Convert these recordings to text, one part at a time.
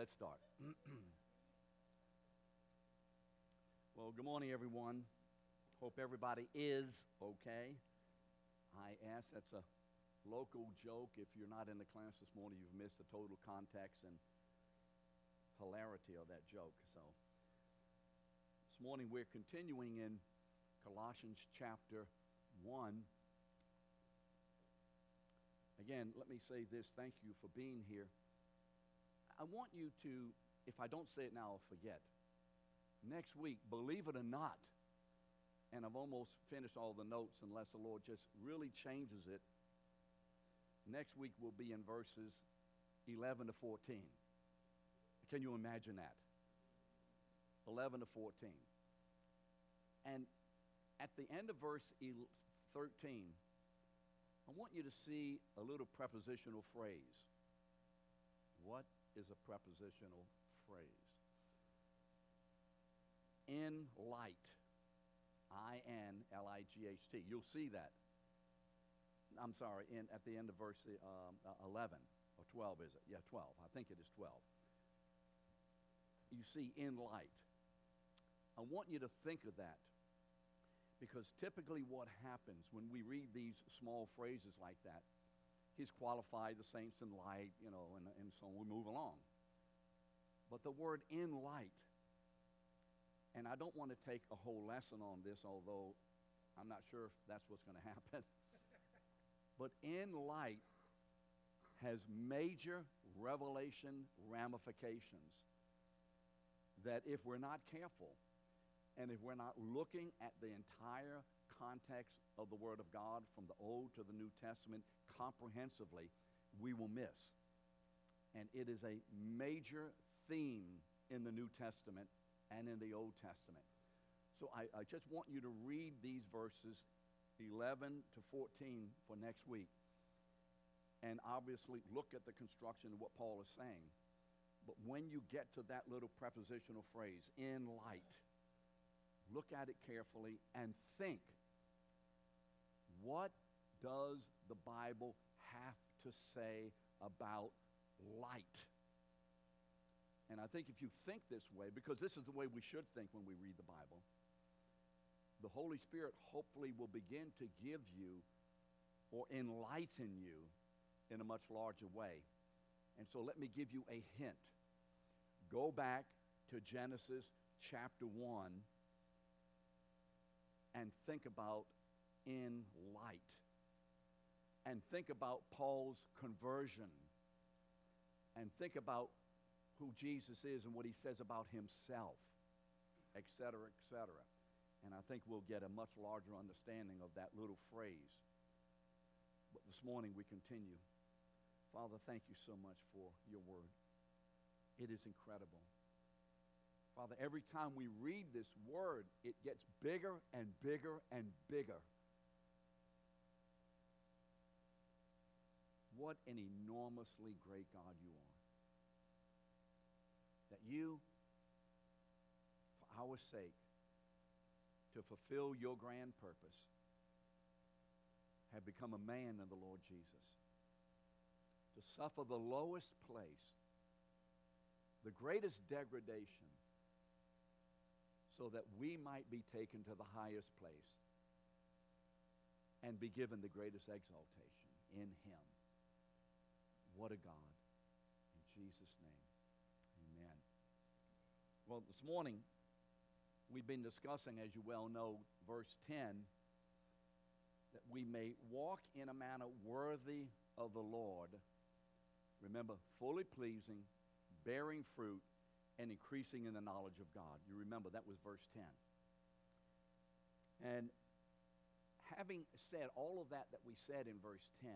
let's start. well, good morning, everyone. Hope everybody is okay. I ask, that's a local joke. If you're not in the class this morning, you've missed the total context and hilarity of that joke. So, this morning we're continuing in Colossians chapter 1. Again, let me say this thank you for being here. I want you to, if I don't say it now, I'll forget. Next week, believe it or not, and I've almost finished all the notes unless the Lord just really changes it. Next week will be in verses 11 to 14. Can you imagine that? 11 to 14. And at the end of verse 13, I want you to see a little prepositional phrase. What is a prepositional phrase? In light. I N L I G H T. You'll see that. I'm sorry, in, at the end of verse um, uh, 11 or 12, is it? Yeah, 12. I think it is 12. You see, in light. I want you to think of that because typically, what happens when we read these small phrases like that, He's qualified the saints in light, you know, and, and so we move along. But the word in light, and I don't want to take a whole lesson on this, although I'm not sure if that's what's going to happen. but in light has major revelation ramifications that if we're not careful, and if we're not looking at the entire context of the Word of God from the Old to the New Testament comprehensively, we will miss. And it is a major theme in the New Testament and in the Old Testament. So I, I just want you to read these verses 11 to 14 for next week. And obviously look at the construction of what Paul is saying. But when you get to that little prepositional phrase, in light, look at it carefully, and think what does the Bible have to say about light? And I think if you think this way, because this is the way we should think when we read the Bible, the Holy Spirit hopefully will begin to give you or enlighten you in a much larger way. And so let me give you a hint. Go back to Genesis chapter 1 and think about in light. And think about Paul's conversion. And think about who Jesus is and what he says about himself, etc., etc. And I think we'll get a much larger understanding of that little phrase. But this morning we continue. Father, thank you so much for your word. It is incredible. Father, every time we read this word, it gets bigger and bigger and bigger. What an enormously great God you are. That you, for our sake, to fulfill your grand purpose, have become a man in the Lord Jesus. To suffer the lowest place, the greatest degradation, so that we might be taken to the highest place and be given the greatest exaltation in Him. What a God. In Jesus' name, amen. Well, this morning, we've been discussing, as you well know, verse 10 that we may walk in a manner worthy of the Lord. Remember, fully pleasing, bearing fruit, and increasing in the knowledge of God. You remember that was verse 10. And having said all of that that we said in verse 10,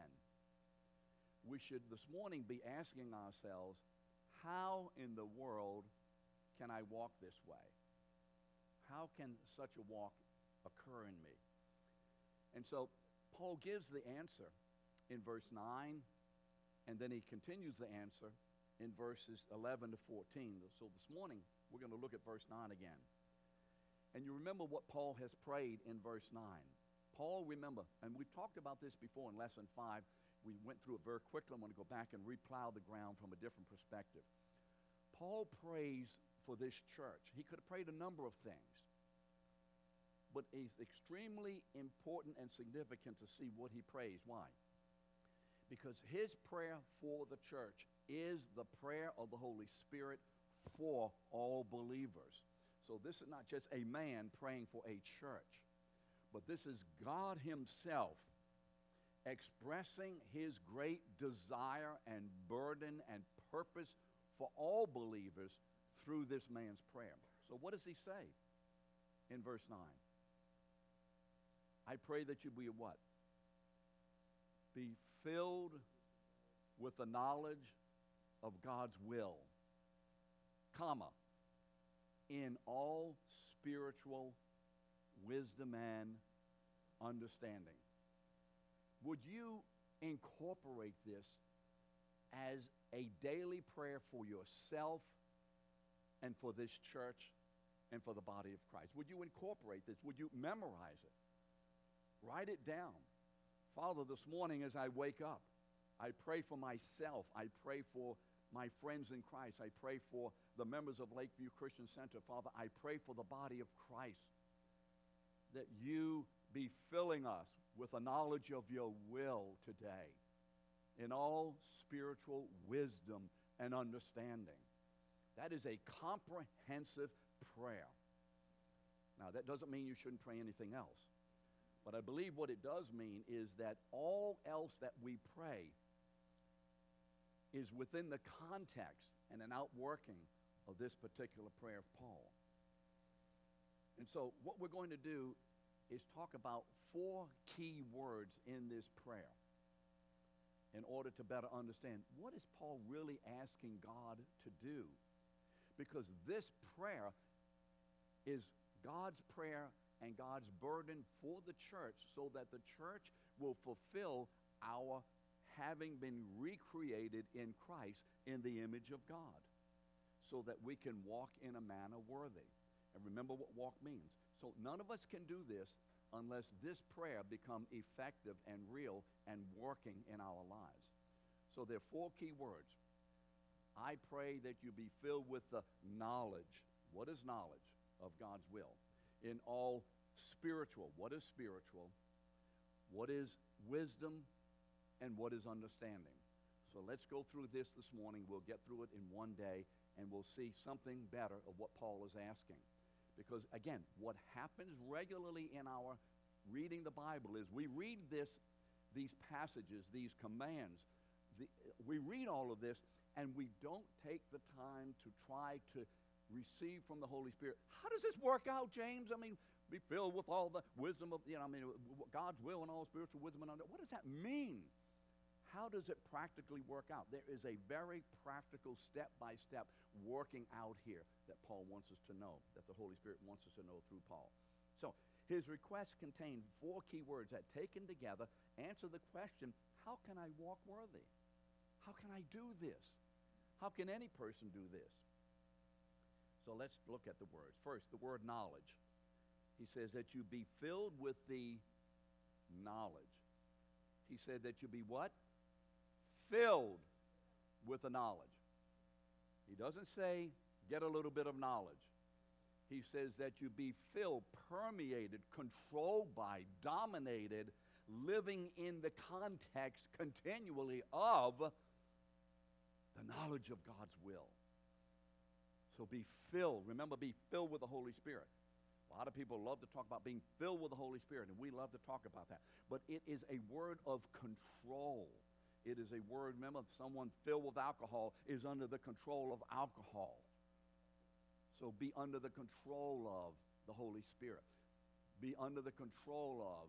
we should this morning be asking ourselves, how in the world can I walk this way? How can such a walk occur in me? And so Paul gives the answer in verse 9, and then he continues the answer in verses 11 to 14. So this morning, we're going to look at verse 9 again. And you remember what Paul has prayed in verse 9. Paul, remember, and we've talked about this before in lesson 5, we went through it very quickly. I'm going to go back and replow the ground from a different perspective. Paul prays for this church. He could have prayed a number of things. But it's extremely important and significant to see what he prays. Why? Because his prayer for the church is the prayer of the Holy Spirit for all believers. So this is not just a man praying for a church, but this is God Himself expressing His great desire and burden and purpose for all believers through this man's prayer. So, what does he say in verse 9? I pray that you be what? Be filled with the knowledge of God's will, comma, in all spiritual wisdom and understanding. Would you incorporate this as a daily prayer for yourself and for this church and for the body of Christ? Would you incorporate this? Would you memorize it? Write it down. Father, this morning as I wake up, I pray for myself. I pray for my friends in Christ. I pray for the members of Lakeview Christian Center. Father, I pray for the body of Christ that you be filling us with a knowledge of your will today in all spiritual wisdom and understanding. That is a comprehensive prayer. Now, that doesn't mean you shouldn't pray anything else. But I believe what it does mean is that all else that we pray is within the context and an outworking of this particular prayer of Paul. And so, what we're going to do is talk about four key words in this prayer in order to better understand what is Paul really asking God to do? Because this prayer is God's prayer and God's burden for the church so that the church will fulfill our having been recreated in Christ in the image of God so that we can walk in a manner worthy. And remember what walk means. So none of us can do this unless this prayer become effective and real and working in our lives. So there are four key words. I pray that you be filled with the knowledge. What is knowledge of God's will? In all spiritual. What is spiritual? What is wisdom? And what is understanding? So let's go through this this morning. We'll get through it in one day, and we'll see something better of what Paul is asking. Because, again, what happens regularly in our reading the Bible is we read this, these passages, these commands. The, we read all of this, and we don't take the time to try to receive from the Holy Spirit. How does this work out, James? I mean, be filled with all the wisdom of, you know, I mean, God's will and all spiritual wisdom and under. What does that mean? How does it practically work out? There is a very practical step by step working out here that Paul wants us to know, that the Holy Spirit wants us to know through Paul. So his request contained four key words that, taken together, answer the question how can I walk worthy? How can I do this? How can any person do this? So let's look at the words. First, the word knowledge. He says that you be filled with the knowledge. He said that you be what? Filled with the knowledge. He doesn't say get a little bit of knowledge. He says that you be filled, permeated, controlled by, dominated, living in the context continually of the knowledge of God's will. So be filled. Remember, be filled with the Holy Spirit. A lot of people love to talk about being filled with the Holy Spirit, and we love to talk about that. But it is a word of control. It is a word, remember, someone filled with alcohol is under the control of alcohol. So be under the control of the Holy Spirit. Be under the control of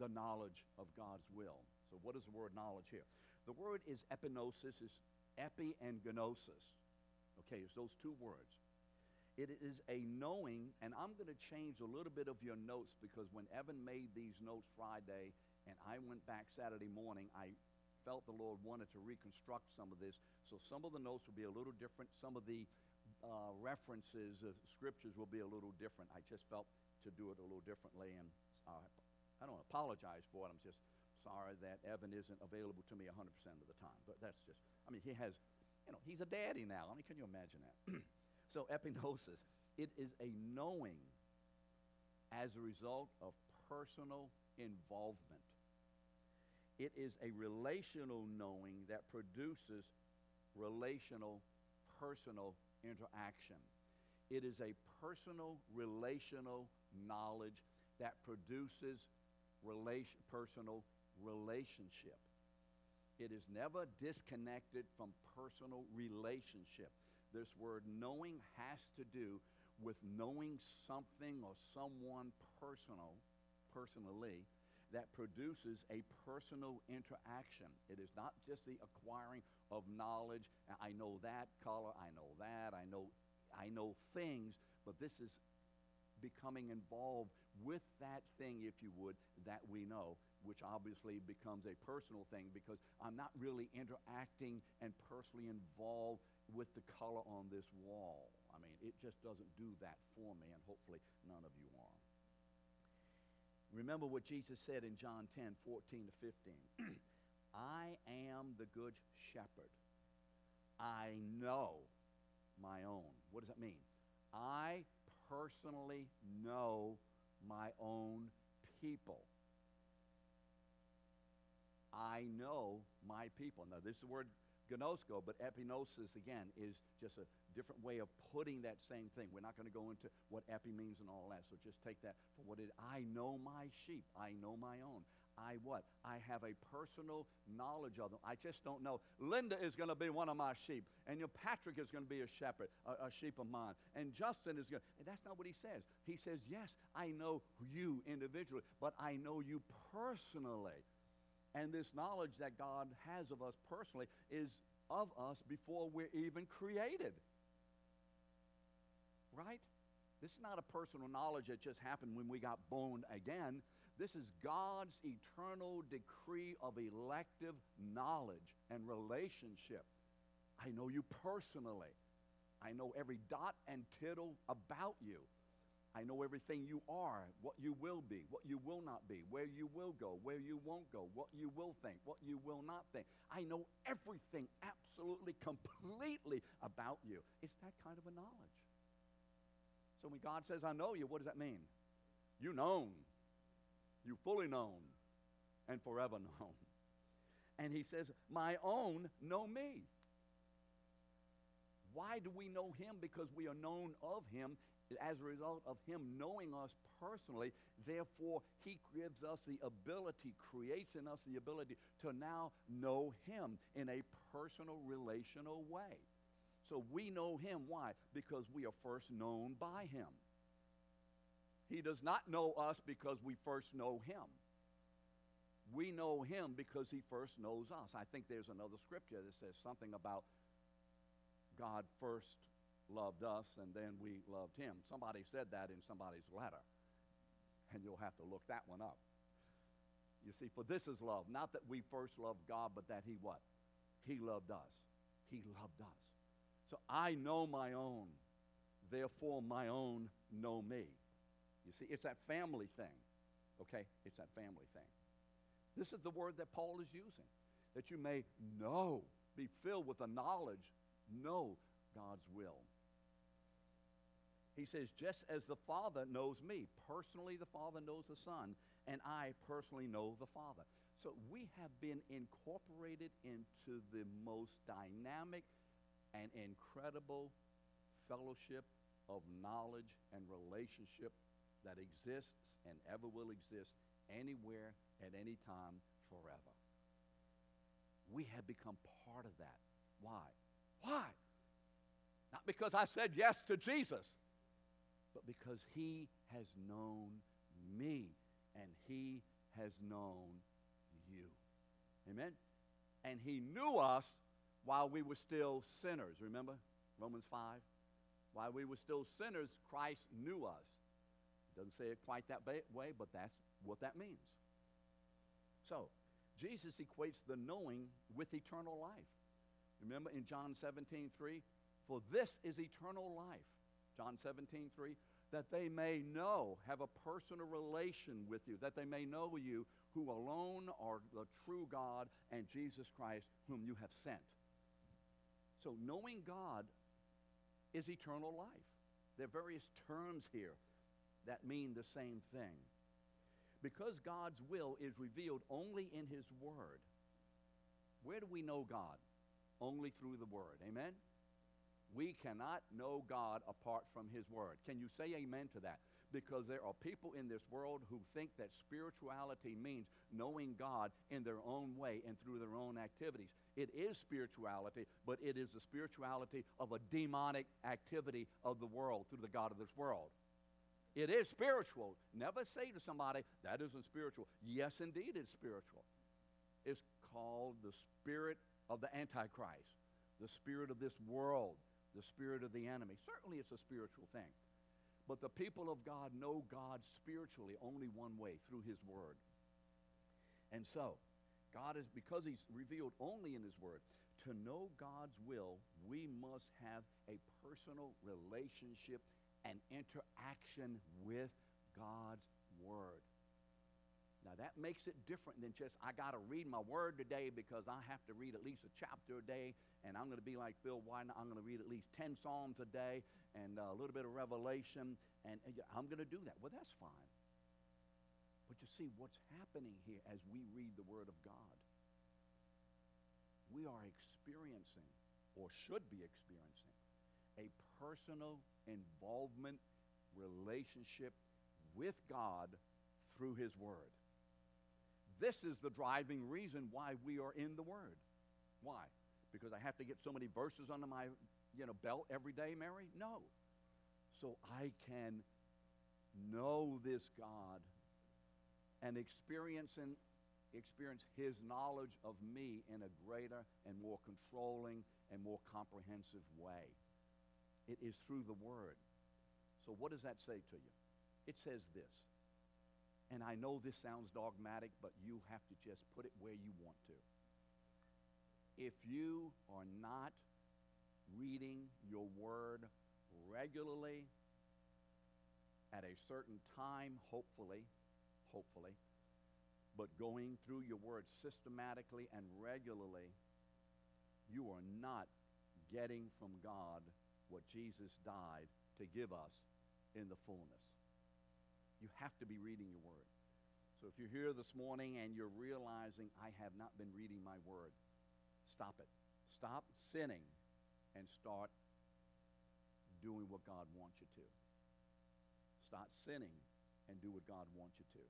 the knowledge of God's will. So what is the word knowledge here? The word is epignosis, is epi and gnosis. Okay, it's those two words. It is a knowing, and I'm going to change a little bit of your notes because when Evan made these notes Friday and I went back Saturday morning, I felt the Lord wanted to reconstruct some of this. So some of the notes will be a little different. Some of the uh, references of scriptures will be a little different. I just felt to do it a little differently, and uh, I don't apologize for it. I'm just sorry that Evan isn't available to me 100% of the time. But that's just, I mean, he has you know, he's a daddy now. I mean, can you imagine that? so epignosis, it is a knowing as a result of personal involvement. It is a relational knowing that produces relational, personal interaction. It is a personal, relational knowledge that produces relation, personal relationship. It is never disconnected from personal relationship. This word knowing has to do with knowing something or someone personal, personally, that produces a personal interaction. It is not just the acquiring of knowledge. I know that color, I know that, I know, I know things, but this is becoming involved with that thing, if you would, that we know, which obviously becomes a personal thing because I'm not really interacting and personally involved with the color on this wall. I mean, it just doesn't do that for me, and hopefully none of you are. Remember what Jesus said in John 10 14 to 15. I am the good shepherd. I know my own. What does that mean? I personally know my own people. I know my people. Now, this is the word gnosko, but epignosis, again, is just a different way of putting that same thing. We're not going to go into what epi means and all that, so just take that for what it I know my sheep. I know my own. I what? I have a personal knowledge of them. I just don't know. Linda is going to be one of my sheep, and your Patrick is going to be a shepherd, a, a sheep of mine, and Justin is going. And that's not what he says. He says, "Yes, I know you individually, but I know you personally." And this knowledge that God has of us personally is of us before we're even created. Right? This is not a personal knowledge that just happened when we got born again. This is God's eternal decree of elective knowledge and relationship. I know you personally. I know every dot and tittle about you. I know everything you are, what you will be, what you will not be, where you will go, where you won't go, what you will think, what you will not think. I know everything absolutely, completely about you. It's that kind of a knowledge. So when God says, I know you, what does that mean? You known. You fully known and forever known. And he says, My own know me. Why do we know him? Because we are known of him as a result of him knowing us personally. Therefore, he gives us the ability, creates in us the ability to now know him in a personal, relational way. So we know him. Why? Because we are first known by him. He does not know us because we first know him. We know him because he first knows us. I think there's another scripture that says something about God first loved us and then we loved him. Somebody said that in somebody's letter, and you'll have to look that one up. You see, for this is love, not that we first loved God, but that he what? He loved us. He loved us. So I know my own, therefore my own know me. You see, it's that family thing. Okay? It's that family thing. This is the word that Paul is using. That you may know, be filled with the knowledge, know God's will. He says, just as the Father knows me, personally the Father knows the Son, and I personally know the Father. So we have been incorporated into the most dynamic and incredible fellowship of knowledge and relationship that exists and ever will exist anywhere at any time forever. We have become part of that. Why? Why? Not because I said yes to Jesus but because he has known me and he has known you. Amen? And he knew us while we were still sinners. Remember Romans 5? While we were still sinners, Christ knew us. Doesn't say it quite that way, but that's what that means. So, Jesus equates the knowing with eternal life. Remember in John 17, 3? For this is eternal life John 17, 3, that they may know, have a personal relation with you, that they may know you who alone are the true God and Jesus Christ whom you have sent. So knowing God is eternal life. There are various terms here that mean the same thing. Because God's will is revealed only in His Word, where do we know God? Only through the Word. Amen? We cannot know God apart from His Word. Can you say amen to that? Because there are people in this world who think that spirituality means knowing God in their own way and through their own activities. It is spirituality, but it is the spirituality of a demonic activity of the world through the God of this world. It is spiritual. Never say to somebody, that isn't spiritual. Yes, indeed, it's spiritual. It's called the spirit of the Antichrist, the spirit of this world, the spirit of the enemy. Certainly, it's a spiritual thing. But the people of God know God spiritually only one way through His Word. And so, God is, because He's revealed only in His Word, to know God's will, we must have a personal relationship and interaction with God's Word. Now, that makes it different than just, I got to read my Word today because I have to read at least a chapter a day, and I'm going to be like Phil White, I'm going to read at least 10 Psalms a day and uh, a little bit of Revelation, and I'm going to do that. Well, that's fine. But you see, what's happening here as we read the Word of God, we are experiencing, or should be experiencing, a personal involvement relationship with God through His Word. This is the driving reason why we are in the Word. Why? Because I have to get so many verses under my you know, belt every day, Mary? No. So I can know this God and experience and experience his knowledge of me in a greater and more controlling and more comprehensive way. It is through the Word. So, what does that say to you? It says this. And I know this sounds dogmatic, but you have to just put it where you want to. If you are not reading your Word regularly at a certain time, hopefully, hopefully, but going through your Word systematically and regularly, you are not getting from God what Jesus died to give us in the fullness. You have to be reading your word. So if you're here this morning and you're realizing, I have not been reading my word, stop it. Stop sinning and start doing what God wants you to. Stop sinning and do what God wants you to.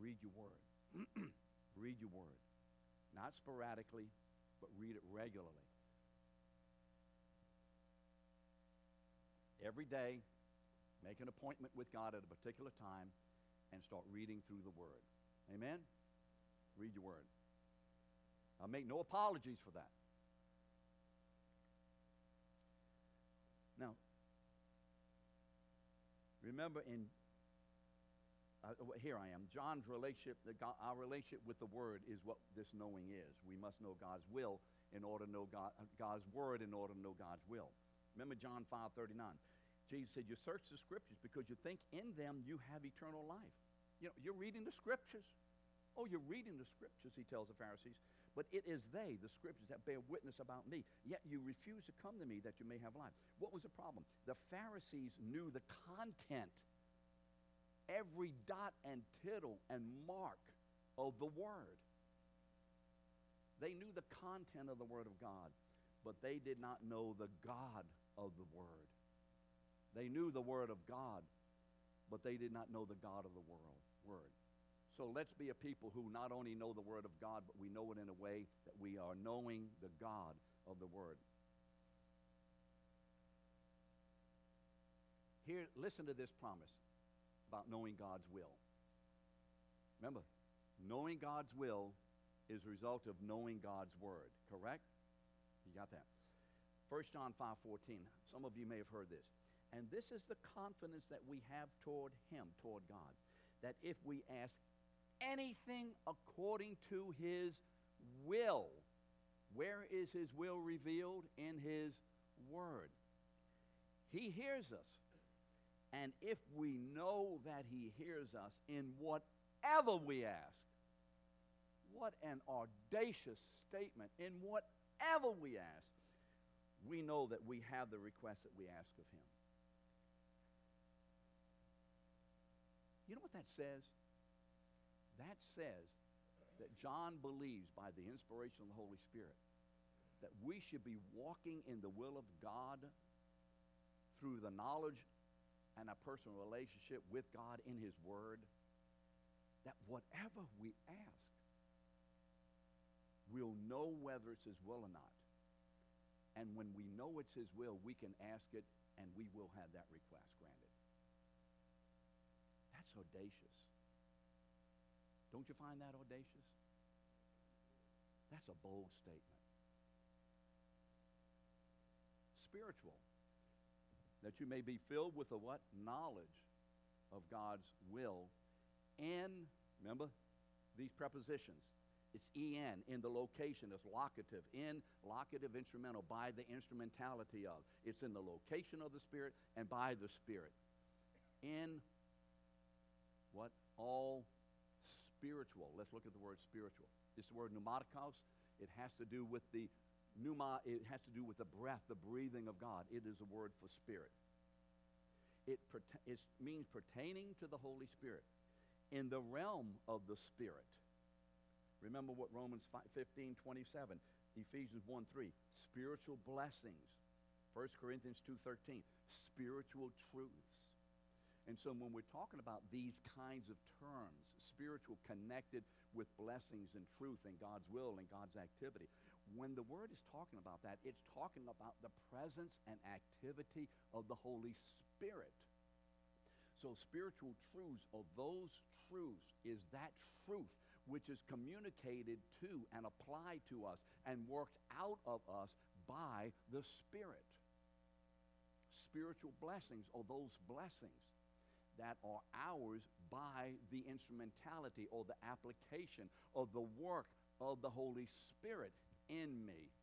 Read your word. read your word. Not sporadically, but read it regularly. every day, make an appointment with God at a particular time, and start reading through the Word. Amen? Read your Word. I make no apologies for that. Now, remember in uh, here I am. John's relationship, God, our relationship with the Word is what this knowing is. We must know God's will in order to know God, God's Word in order to know God's will. Remember John 5 39. Jesus said, You search the scriptures because you think in them you have eternal life. You know, you're reading the scriptures. Oh, you're reading the scriptures, he tells the Pharisees. But it is they, the scriptures, that bear witness about me. Yet you refuse to come to me that you may have life. What was the problem? The Pharisees knew the content, every dot and tittle and mark of the Word. They knew the content of the Word of God, but they did not know the God of the Word. They knew the Word of God, but they did not know the God of the world, Word. So let's be a people who not only know the Word of God, but we know it in a way that we are knowing the God of the Word. Here, listen to this promise about knowing God's will. Remember, knowing God's will is a result of knowing God's Word, correct? You got that? 1 John 5 14. Some of you may have heard this. And this is the confidence that we have toward Him, toward God, that if we ask anything according to His will, where is His will revealed? In His Word. He hears us. And if we know that He hears us in whatever we ask, what an audacious statement. In whatever we ask, we know that we have the request that we ask of him. You know what that says? That says that John believes by the inspiration of the Holy Spirit that we should be walking in the will of God through the knowledge and a personal relationship with God in His Word, that whatever we ask, we'll know whether it's His will or not. And when we know it's His will, we can ask it and we will have that request. That's audacious. Don't you find that audacious? That's a bold statement. Spiritual. That you may be filled with the what? Knowledge of God's will. And, remember, these prepositions. It's en in the location. It's locative. In locative instrumental by the instrumentality of. It's in the location of the Spirit and by the Spirit. In what? All spiritual. Let's look at the word spiritual. This word pneumatikos. It has to do with the pneuma. It has to do with the breath, the breathing of God. It is a word for spirit. It, it means pertaining to the Holy Spirit in the realm of the Spirit. Remember what Romans 5, 15, 27, Ephesians 1, 3, spiritual blessings. 1 Corinthians 2.13, spiritual truths. And so when we're talking about these kinds of terms, spiritual connected with blessings and truth and God's will and God's activity, when the word is talking about that, it's talking about the presence and activity of the Holy Spirit. So spiritual truths or those truths is that truth which is communicated to and applied to us and worked out of us by the Spirit. Spiritual blessings or those blessings that are ours by the instrumentality or the application of the work of the Holy Spirit in me.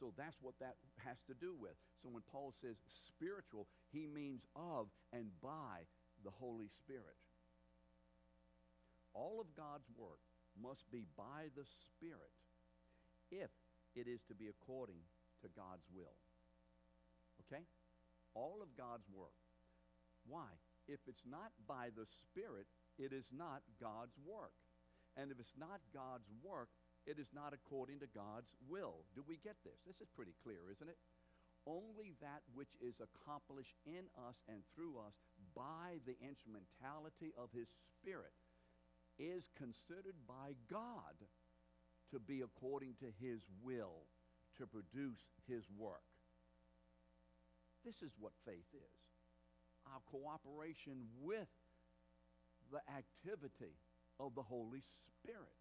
So that's what that has to do with. So when Paul says spiritual, he means of and by the Holy Spirit. All of God's work must be by the Spirit if it is to be according to God's will. Okay? All of God's work. Why? If it's not by the Spirit, it is not God's work. And if it's not God's work, it is not according to God's will. Do we get this? This is pretty clear, isn't it? Only that which is accomplished in us and through us by the instrumentality of His Spirit is considered by God to be according to His will to produce His work. This is what faith is our cooperation with the activity of the Holy Spirit.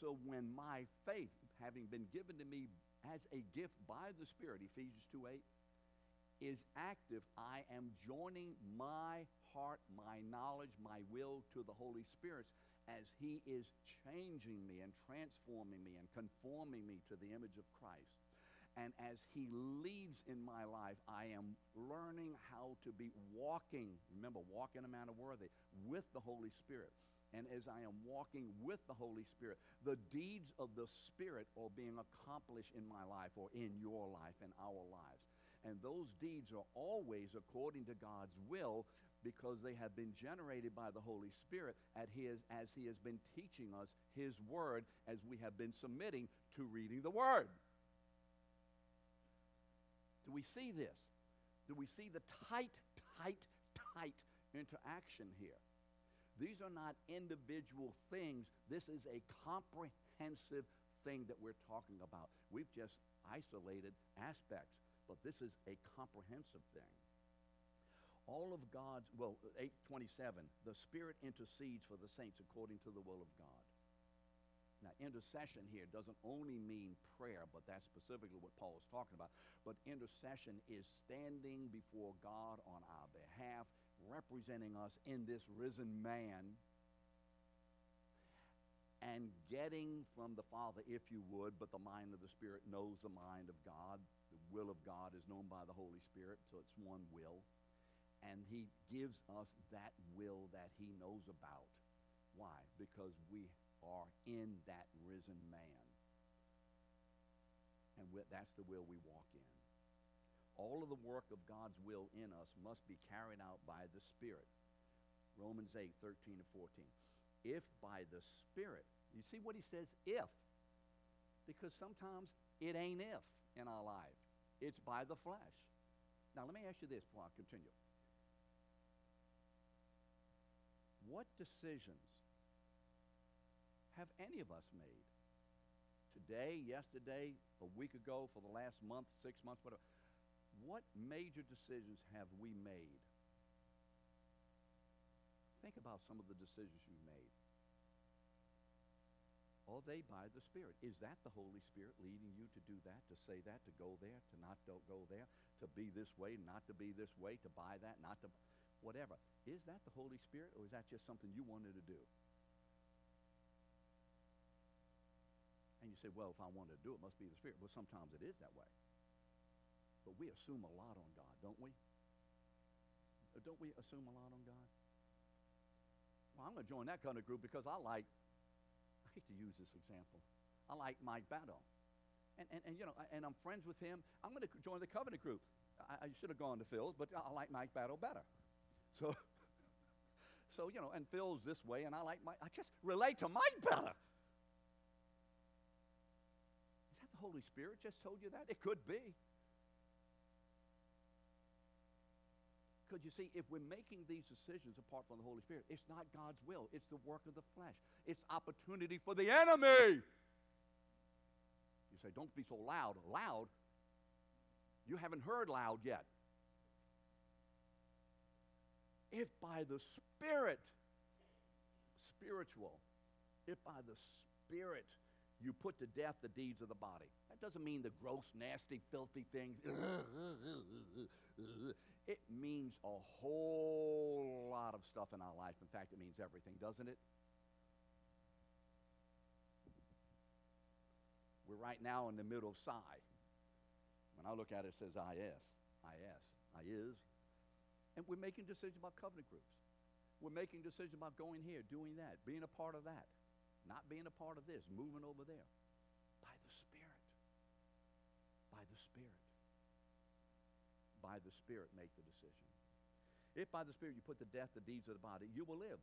So when my faith, having been given to me as a gift by the Spirit, Ephesians 2 8, is active, I am joining my heart, my knowledge, my will to the Holy Spirit as He is changing me and transforming me and conforming me to the image of Christ. And as He leads in my life, I am learning how to be walking, remember, walk in a manner worthy, with the Holy Spirit. And as I am walking with the Holy Spirit, the deeds of the Spirit are being accomplished in my life or in your life, in our lives. And those deeds are always according to God's will because they have been generated by the Holy Spirit he, has, as he has been teaching us His Word as we have been submitting to reading the Word. Do we see this? Do we see the tight, tight, tight interaction here? These are not individual things. This is a comprehensive thing that we're talking about. We've just isolated aspects, but this is a comprehensive thing. All of God's, well, 827, the Spirit intercedes for the saints according to the will of God. Now, intercession here doesn't only mean prayer, but that's specifically what Paul is talking about. But intercession is standing before God on our behalf, representing us in this risen man, and getting from the Father, if you would, but the mind of the Spirit knows the mind of God. The will of God is known by the Holy Spirit, so it's one will. And he gives us that will that he knows about. Why? Because we are in that risen man. And that's the will we walk in. All of the work of God's will in us must be carried out by the Spirit. Romans 8, 13 and 14. If by the Spirit, you see what he says, if. Because sometimes it ain't if in our life, it's by the flesh. Now, let me ask you this before I continue. What decisions have any of us made? Today, yesterday, a week ago, for the last month, six months, whatever. What major decisions have we made? Think about some of the decisions you've made. Are they by the Spirit? Is that the Holy Spirit leading you to do that, to say that, to go there, to not don't go there, to be this way, not to be this way, to buy that, not to, whatever? Is that the Holy Spirit, or is that just something you wanted to do? And you say, well, if I wanted to do it, it must be the Spirit. Well, sometimes it is that way. But we assume a lot on God, don't we? Uh, Don't we assume a lot on God? Well, I'm going to join that kind of group because I like, I hate to use this example, I like Mike Battle. And, and, and you know, and I'm friends with him. I'm going to join the covenant group. I, I should have gone to Phil's, but I like Mike Battle better. So, so you know, and Phil's this way, and I like Mike. I just relate to Mike better. Is that the Holy Spirit just told you that? It could be. Because you see, if we're making these decisions apart from the Holy Spirit, it's not God's will. It's the work of the flesh. It's opportunity for the enemy. You say, don't be so loud. Loud? You haven't heard loud yet. If by the Spirit, spiritual, if by the Spirit you put to death the deeds of the body. That doesn't mean the gross, nasty, filthy things. It means a whole lot of stuff in our life. In fact, it means everything, doesn't it? We're right now in the middle of Psi. When I look at it, it says IS, IS, I is. And we're making decisions about covenant groups. We're making decisions about going here, doing that, being a part of that, not being a part of this, moving over there. By the Spirit. By the Spirit. By the Spirit, make the decision. If by the Spirit you put to death the deeds of the body, you will live.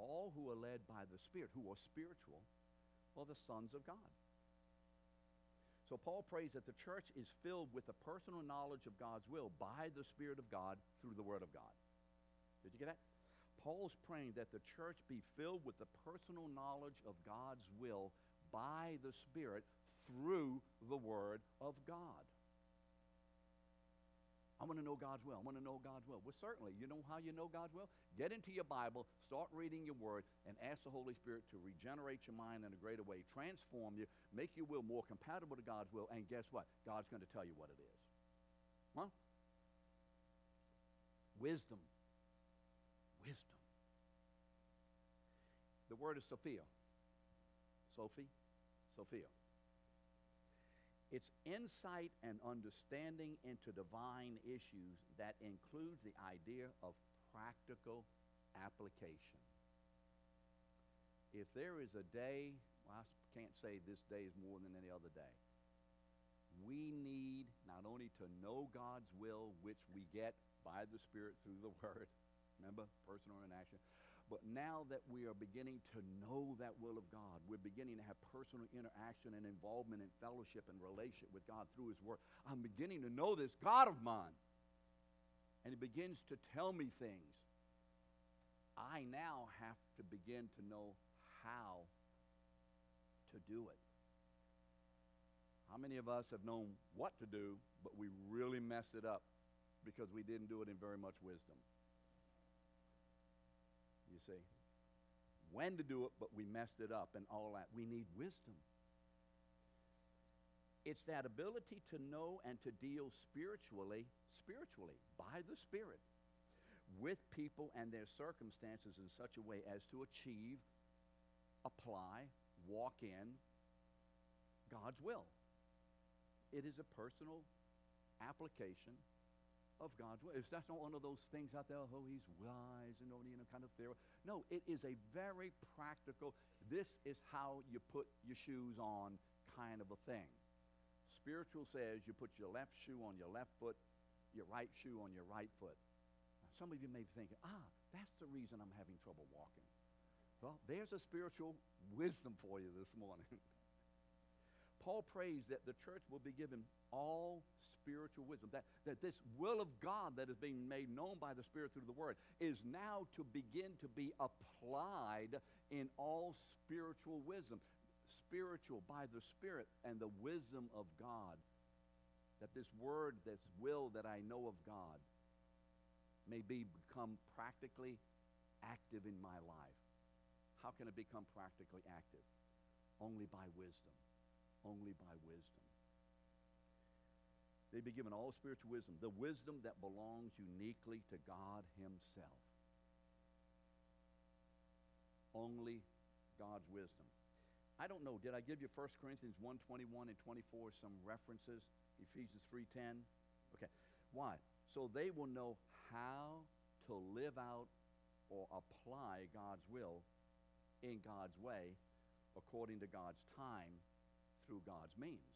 All who are led by the Spirit, who are spiritual, are the sons of God. So Paul prays that the church is filled with the personal knowledge of God's will by the Spirit of God through the Word of God. Did you get that? Paul's praying that the church be filled with the personal knowledge of God's will by the Spirit through the Word of God. I want to know God's will. I want to know God's will. Well, certainly, you know how you know God's will? Get into your Bible, start reading your Word, and ask the Holy Spirit to regenerate your mind in a greater way, transform you, make your will more compatible to God's will, and guess what? God's going to tell you what it is. Huh? Wisdom. Wisdom. The word is Sophia. Sophie? Sophia. It's insight and understanding into divine issues that includes the idea of practical application. If there is a day, well, I can't say this day is more than any other day. We need not only to know God's will, which we get by the Spirit through the Word, remember, personal interaction, but now that we are beginning to know that will of God, we're beginning to have personal interaction and involvement and fellowship and relationship with God through His Word. I'm beginning to know this God of mine. And He begins to tell me things. I now have to begin to know how to do it. How many of us have known what to do, but we really messed it up because we didn't do it in very much wisdom? You see, when to do it, but we messed it up and all that. We need wisdom. It's that ability to know and to deal spiritually, spiritually, by the Spirit, with people and their circumstances in such a way as to achieve, apply, walk in God's will. It is a personal application of God's. It's that's not one of those things out there, oh, he's wise and oh, you know, kind of theory. No, it is a very practical, this is how you put your shoes on kind of a thing. Spiritual says you put your left shoe on your left foot, your right shoe on your right foot. Now, some of you may be thinking, ah, that's the reason I'm having trouble walking. Well, there's a spiritual wisdom for you this morning. Paul prays that the church will be given all spiritual wisdom, that, that this will of God that is being made known by the Spirit through the Word is now to begin to be applied in all spiritual wisdom. Spiritual by the Spirit and the wisdom of God. That this Word, this will that I know of God, may be become practically active in my life. How can it become practically active? Only by wisdom. Only by wisdom. They'd be given all spiritual wisdom, the wisdom that belongs uniquely to God Himself. Only God's wisdom. I don't know, did I give you 1 Corinthians 1.21 and 24 some references? Ephesians 3.10? Okay. Why? So they will know how to live out or apply God's will in God's way according to God's time through God's means.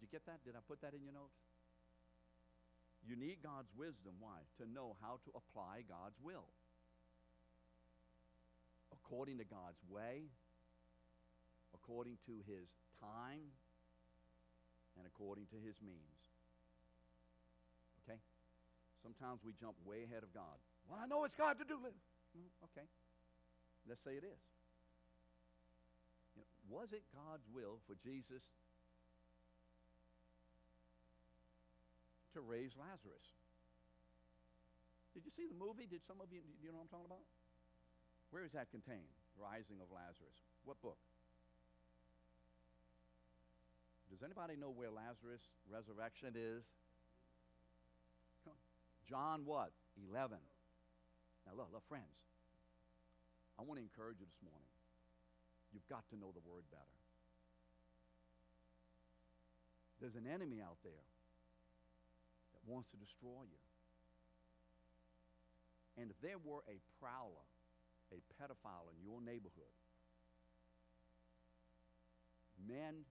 Did you get that? Did I put that in your notes? You need God's wisdom. Why? To know how to apply God's will. According to God's way, according to his time, and according to his means. Okay? Sometimes we jump way ahead of God. Well, I know it's God to do. Mm, okay. Let's say it is. You know, was it God's will for Jesus to raise Lazarus? Did you see the movie? Did some of you, do you know what I'm talking about? Where is that contained? Rising of Lazarus. What book? Does anybody know where Lazarus' resurrection is? John what? 11. Now, look, look, friends, I want to encourage you this morning. You've got to know the word better. There's an enemy out there wants to destroy you. And if there were a prowler, a pedophile in your neighborhood, men,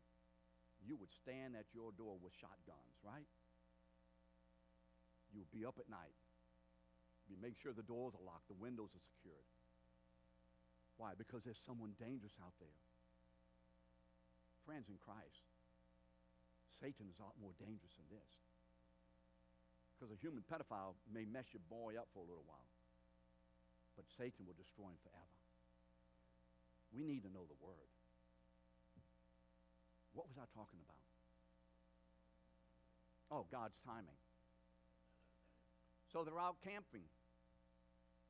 you would stand at your door with shotguns, right? You would be up at night you make sure the doors are locked, the windows are secured. Why? Because there's someone dangerous out there. Friends in Christ, Satan is a lot more dangerous than this. Because a human pedophile may mess your boy up for a little while, but Satan will destroy him forever. We need to know the word. What was I talking about? Oh, God's timing. So they're out camping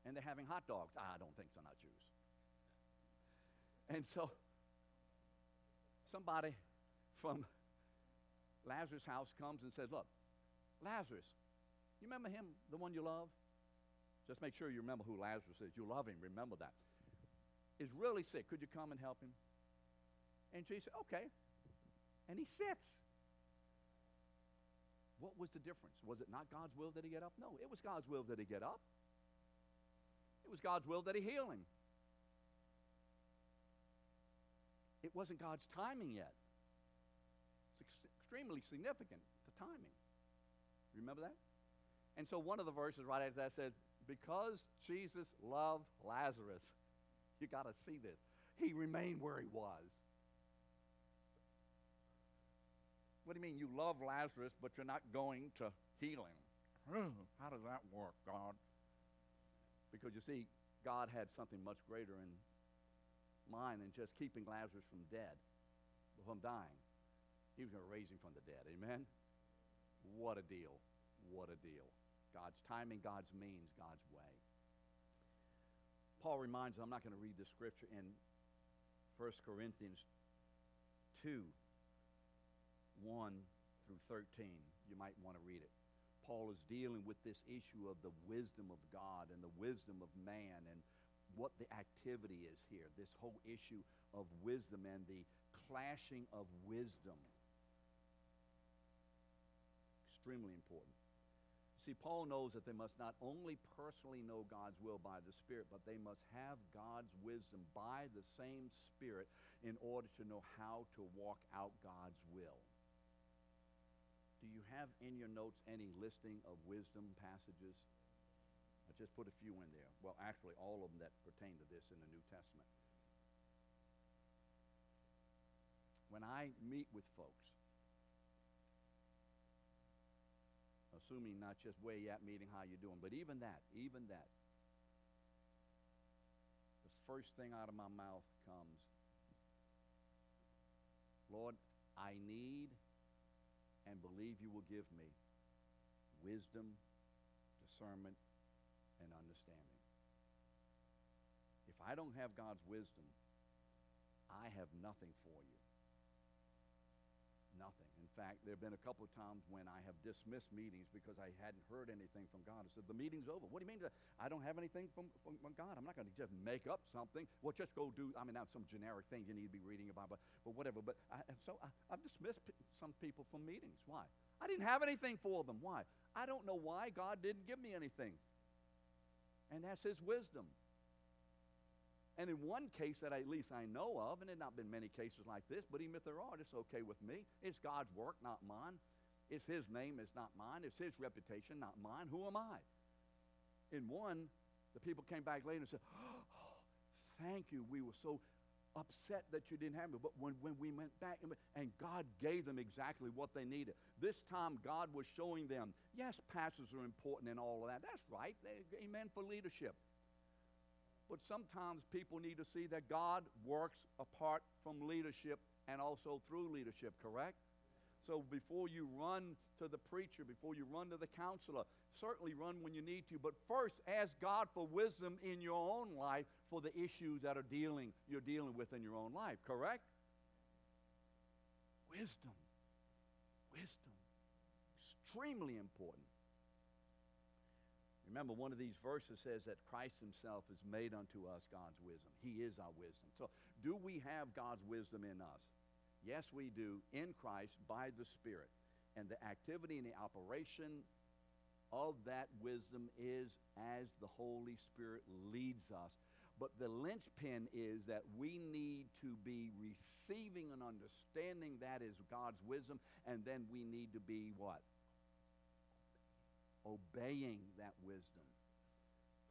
and they're having hot dogs. I don't think so, not Jews. And so somebody from Lazarus' house comes and says, Look, Lazarus, you remember him, the one you love? Just make sure you remember who Lazarus is. You love him, remember that. Is really sick. Could you come and help him? And she said, Okay. And he sits. What was the difference? Was it not God's will that he get up? No, it was God's will that he get up. It was God's will that he heal him. It wasn't God's timing yet. It's ex- extremely significant, the timing. Remember that? And so one of the verses right after that says, Because Jesus loved Lazarus, you got to see this. He remained where he was. What do you mean you love Lazarus, but you're not going to heal him? Hmm, how does that work, God? Because you see, God had something much greater in mind than just keeping Lazarus from dead, from dying. He was going to raise him from the dead. Amen? What a deal. What a deal. God's timing, God's means, God's way. Paul reminds us, I'm not going to read the scripture in 1 Corinthians 2, 1 through 13. You might want to read it. Paul is dealing with this issue of the wisdom of God and the wisdom of man and what the activity is here. This whole issue of wisdom and the clashing of wisdom. Extremely important. See, Paul knows that they must not only personally know God's will by the Spirit, but they must have God's wisdom by the same Spirit in order to know how to walk out God's will. Do you have in your notes any listing of wisdom passages? I just put a few in there. Well, actually, all of them that pertain to this in the New Testament. When I meet with folks, assuming not just where you at meeting, how you doing, but even that, even that, the first thing out of my mouth comes, Lord, I need and believe you will give me wisdom, discernment, and understanding. If I don't have God's wisdom, I have nothing for you. Nothing. In fact, there have been a couple of times when I have dismissed meetings because I hadn't heard anything from God. I said, The meeting's over. What do you mean? I don't have anything from, from, from God. I'm not going to just make up something. Well, just go do, I mean, that's some generic thing you need to be reading about, but, but whatever. But I, so I, I've dismissed some people from meetings. Why? I didn't have anything for them. Why? I don't know why God didn't give me anything. And that's His wisdom. And in one case that at least I know of, and there have not been many cases like this, but even if there are, it's okay with me. It's God's work, not mine. It's His name, it's not mine. It's His reputation, not mine. Who am I? In one, the people came back later and said, oh, thank you. We were so upset that you didn't have me. But when, when we went back and, God gave them exactly what they needed. This time God was showing them, yes, pastors are important and all of that. That's right. Amen for leadership. But sometimes people need to see that God works apart from leadership and also through leadership, correct? So before you run to the preacher, before you run to the counselor, certainly run when you need to, but first ask God for wisdom in your own life for the issues that are dealing you're dealing with in your own life, correct? Wisdom. Wisdom. Extremely important. Remember, one of these verses says that Christ himself is made unto us God's wisdom. He is our wisdom. So, do we have God's wisdom in us? Yes, we do, in Christ by the Spirit. And the activity and the operation of that wisdom is as the Holy Spirit leads us. But the linchpin is that we need to be receiving and understanding that is God's wisdom, and then we need to be what? Obeying that wisdom.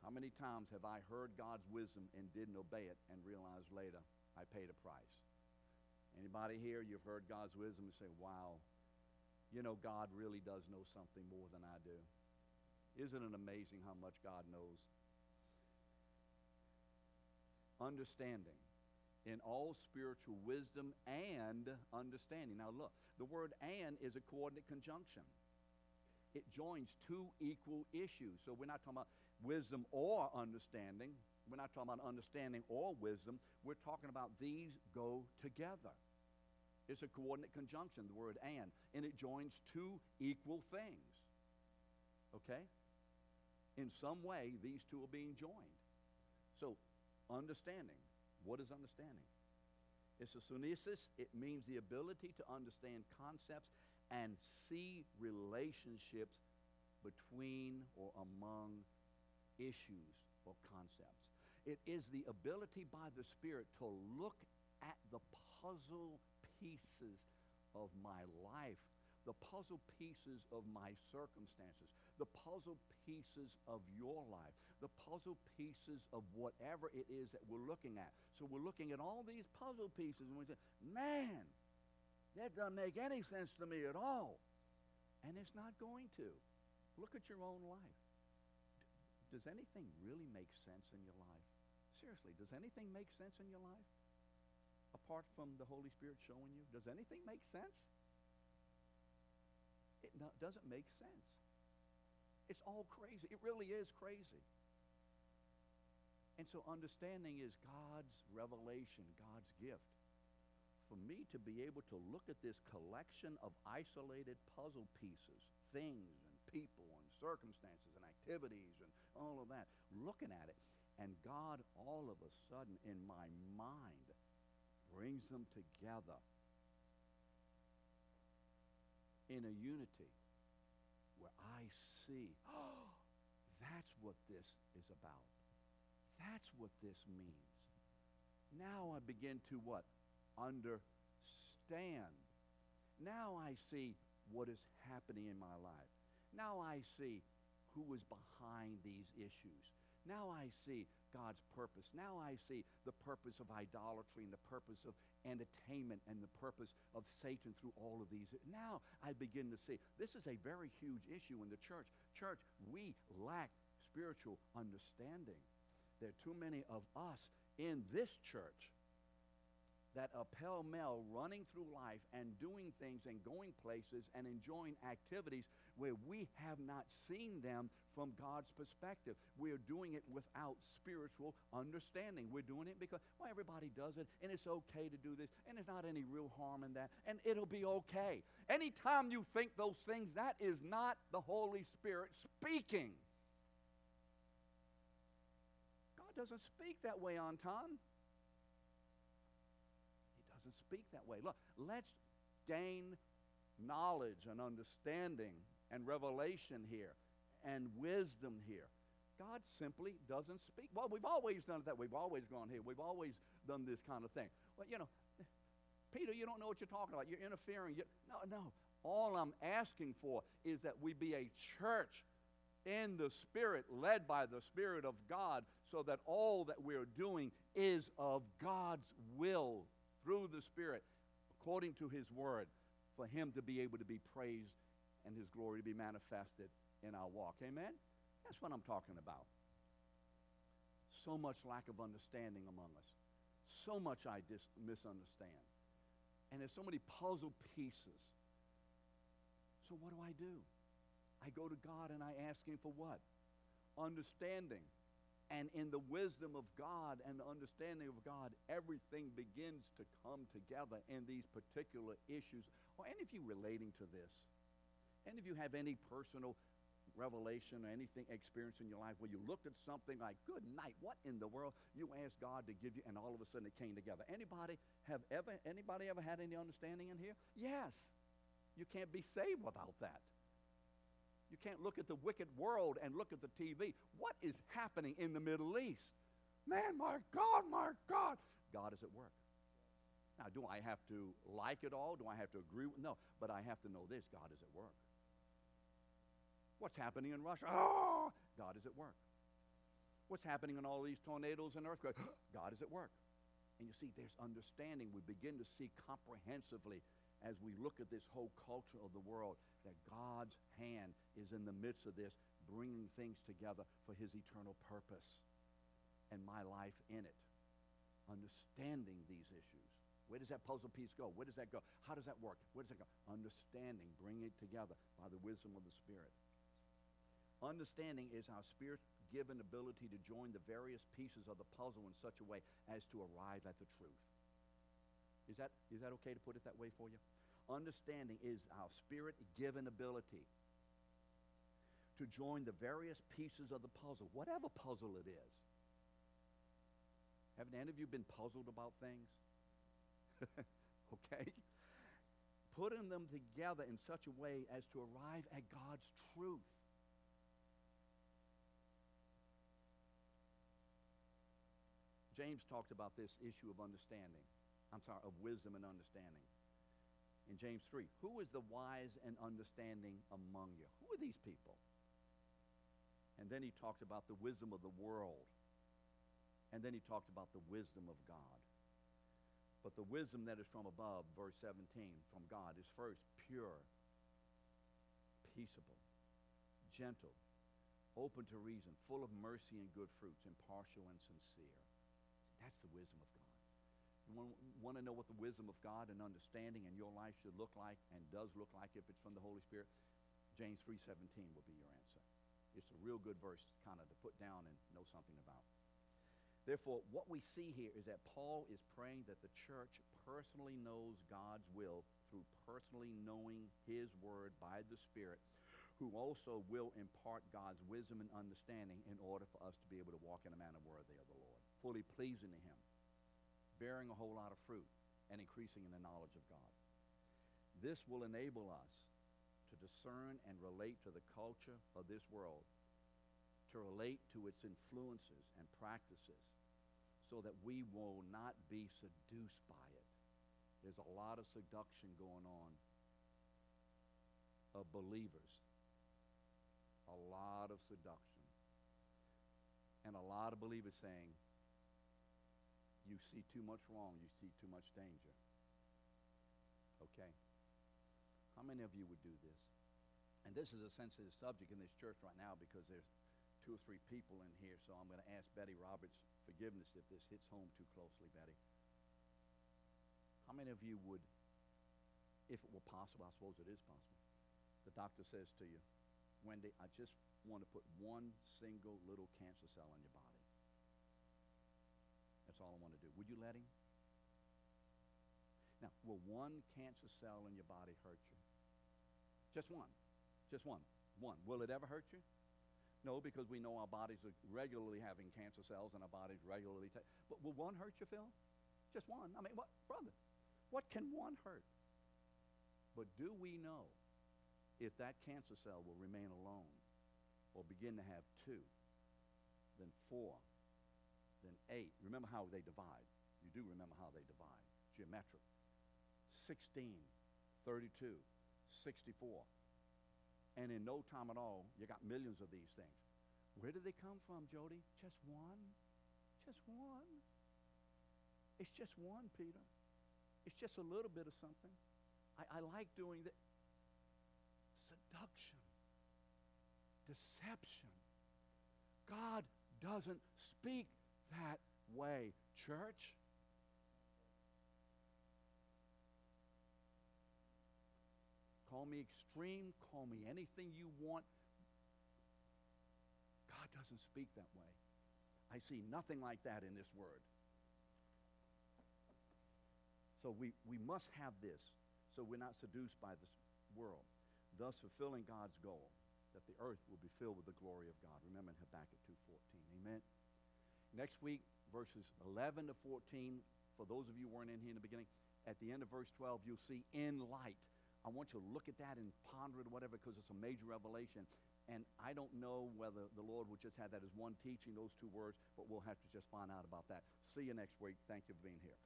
How many times have I heard God's wisdom and didn't obey it and realized later I paid a price? Anybody here, you've heard God's wisdom and say, wow, you know, God really does know something more than I do. Isn't it amazing how much God knows? Understanding in all spiritual wisdom and understanding. Now, look, the word and is a coordinate conjunction it joins two equal issues. So we're not talking about wisdom or understanding. We're not talking about understanding or wisdom. We're talking about these go together. It's a coordinate conjunction, the word and, and it joins two equal things. Okay? In some way, these two are being joined. So, understanding. What is understanding? It's a sunesis. It means the ability to understand concepts and see relationships between or among issues or concepts. It is the ability by the Spirit to look at the puzzle pieces of my life, the puzzle pieces of my circumstances, the puzzle pieces of your life, the puzzle pieces of whatever it is that we're looking at. So we're looking at all these puzzle pieces and we say, man, that doesn't make any sense to me at all. And it's not going to. Look at your own life. Does anything really make sense in your life? Seriously, does anything make sense in your life? Apart from the Holy Spirit showing you? Does anything make sense? It doesn't make sense. It's all crazy. It really is crazy. And so understanding is God's revelation, God's gift for me to be able to look at this collection of isolated puzzle pieces, things and people and circumstances and activities and all of that, looking at it, and God all of a sudden in my mind brings them together in a unity. where I see, oh, that's what this is about. That's what this means. Now I begin to what? Understand. Now I see what is happening in my life. Now I see who is behind these issues. Now I see God's purpose. Now I see the purpose of idolatry and the purpose of entertainment and the purpose of Satan through all of these. Now I begin to see this is a very huge issue in the church. Church, we lack spiritual understanding. There are too many of us in this church that a pell mell running through life and doing things and going places and enjoying activities where we have not seen them from God's perspective. We're doing it without spiritual understanding. We're doing it because, well, everybody does it, and it's okay to do this, and there's not any real harm in that, and it'll be okay. Anytime you think those things, that is not the Holy Spirit speaking. God doesn't speak that way, Anton doesn't speak that way. Look, let's gain knowledge and understanding and revelation here and wisdom here. God simply doesn't speak. Well, we've always done that. We've always gone here. We've always done this kind of thing. Well, you know, Peter, you don't know what you're talking about. You're interfering. You're, no, no. All I'm asking for is that we be a church in the Spirit, led by the Spirit of God, so that all that we're doing is of God's will through the Spirit, according to His Word, for Him to be able to be praised and His glory to be manifested in our walk. Amen? That's what I'm talking about. So much lack of understanding among us. So much I dis- misunderstand. And there's so many puzzle pieces. So what do I do? I go to God and I ask Him for what? Understanding. And in the wisdom of God and the understanding of God, everything begins to come together in these particular issues. Or any of you relating to this? Any of you have any personal revelation or anything experience in your life where you looked at something like, good night, what in the world? You asked God to give you, and all of a sudden it came together. Anybody have ever, anybody ever had any understanding in here? Yes. You can't be saved without that. You can't look at the wicked world and look at the TV. What is happening in the Middle East? Man, my God, my God. God is at work. Now, do I have to like it all? Do I have to agree with No, but I have to know this God is at work. What's happening in Russia? Oh, God is at work. What's happening in all these tornadoes and earthquakes? God is at work. And you see, there's understanding. We begin to see comprehensively as we look at this whole culture of the world that God's hand is in the midst of this, bringing things together for his eternal purpose and my life in it. Understanding these issues. Where does that puzzle piece go? Where does that go? How does that work? Where does that go? Understanding, bringing it together by the wisdom of the Spirit. Understanding is our spirit given ability to join the various pieces of the puzzle in such a way as to arrive at the truth. Is that, is that okay to put it that way for you? Understanding is our spirit given ability to join the various pieces of the puzzle, whatever puzzle it is. Haven't any of you been puzzled about things? okay? Putting them together in such a way as to arrive at God's truth. James talked about this issue of understanding. I'm sorry, of wisdom and understanding. In James 3, who is the wise and understanding among you? Who are these people? And then he talked about the wisdom of the world. And then he talked about the wisdom of God. But the wisdom that is from above, verse 17, from God, is first pure, peaceable, gentle, open to reason, full of mercy and good fruits, impartial and sincere. That's the wisdom of God. Want to know what the wisdom of God and understanding in your life should look like and does look like if it's from the Holy Spirit? James 3.17 will be your answer. It's a real good verse kind of to put down and know something about. Therefore, what we see here is that Paul is praying that the church personally knows God's will through personally knowing his word by the Spirit, who also will impart God's wisdom and understanding in order for us to be able to walk in a manner worthy of the Lord, fully pleasing to him bearing a whole lot of fruit and increasing in the knowledge of God. This will enable us to discern and relate to the culture of this world, to relate to its influences and practices, so that we will not be seduced by it. There's a lot of seduction going on of believers. A lot of seduction. And a lot of believers saying, you see too much wrong, you see too much danger. Okay? How many of you would do this? And this is a sensitive subject in this church right now because there's two or three people in here, so I'm going to ask Betty Roberts forgiveness if this hits home too closely, Betty. How many of you would, if it were possible, I suppose it is possible, the doctor says to you, Wendy, I just want to put one single little cancer cell in your body. That's all I want to do. Would you let him? Now, will one cancer cell in your body hurt you? Just one. Just one. One. Will it ever hurt you? No, because we know our bodies are regularly having cancer cells and our bodies regularly take. But will one hurt you, Phil? Just one. I mean, what, brother? What can one hurt? But do we know if that cancer cell will remain alone or begin to have two, then four, then eight? Remember how they divide. You do remember how they divide. Geometric. 16, 32, 64. And in no time at all, you got millions of these things. Where did they come from, Jody? Just one? Just one? It's just one, Peter. It's just a little bit of something. I, I like doing that. Seduction, deception. God doesn't speak that way, church. Call me extreme, call me anything you want. God doesn't speak that way. I see nothing like that in this word. So we, we must have this so we're not seduced by this world, thus fulfilling God's goal that the earth will be filled with the glory of God. Remember in Habakkuk 2.14. Amen. Next week, verses 11 to 14, for those of you who weren't in here in the beginning, at the end of verse 12, you'll see in light. I want you to look at that and ponder it whatever because it's a major revelation. And I don't know whether the Lord will just have that as one teaching, those two words, but we'll have to just find out about that. See you next week. Thank you for being here.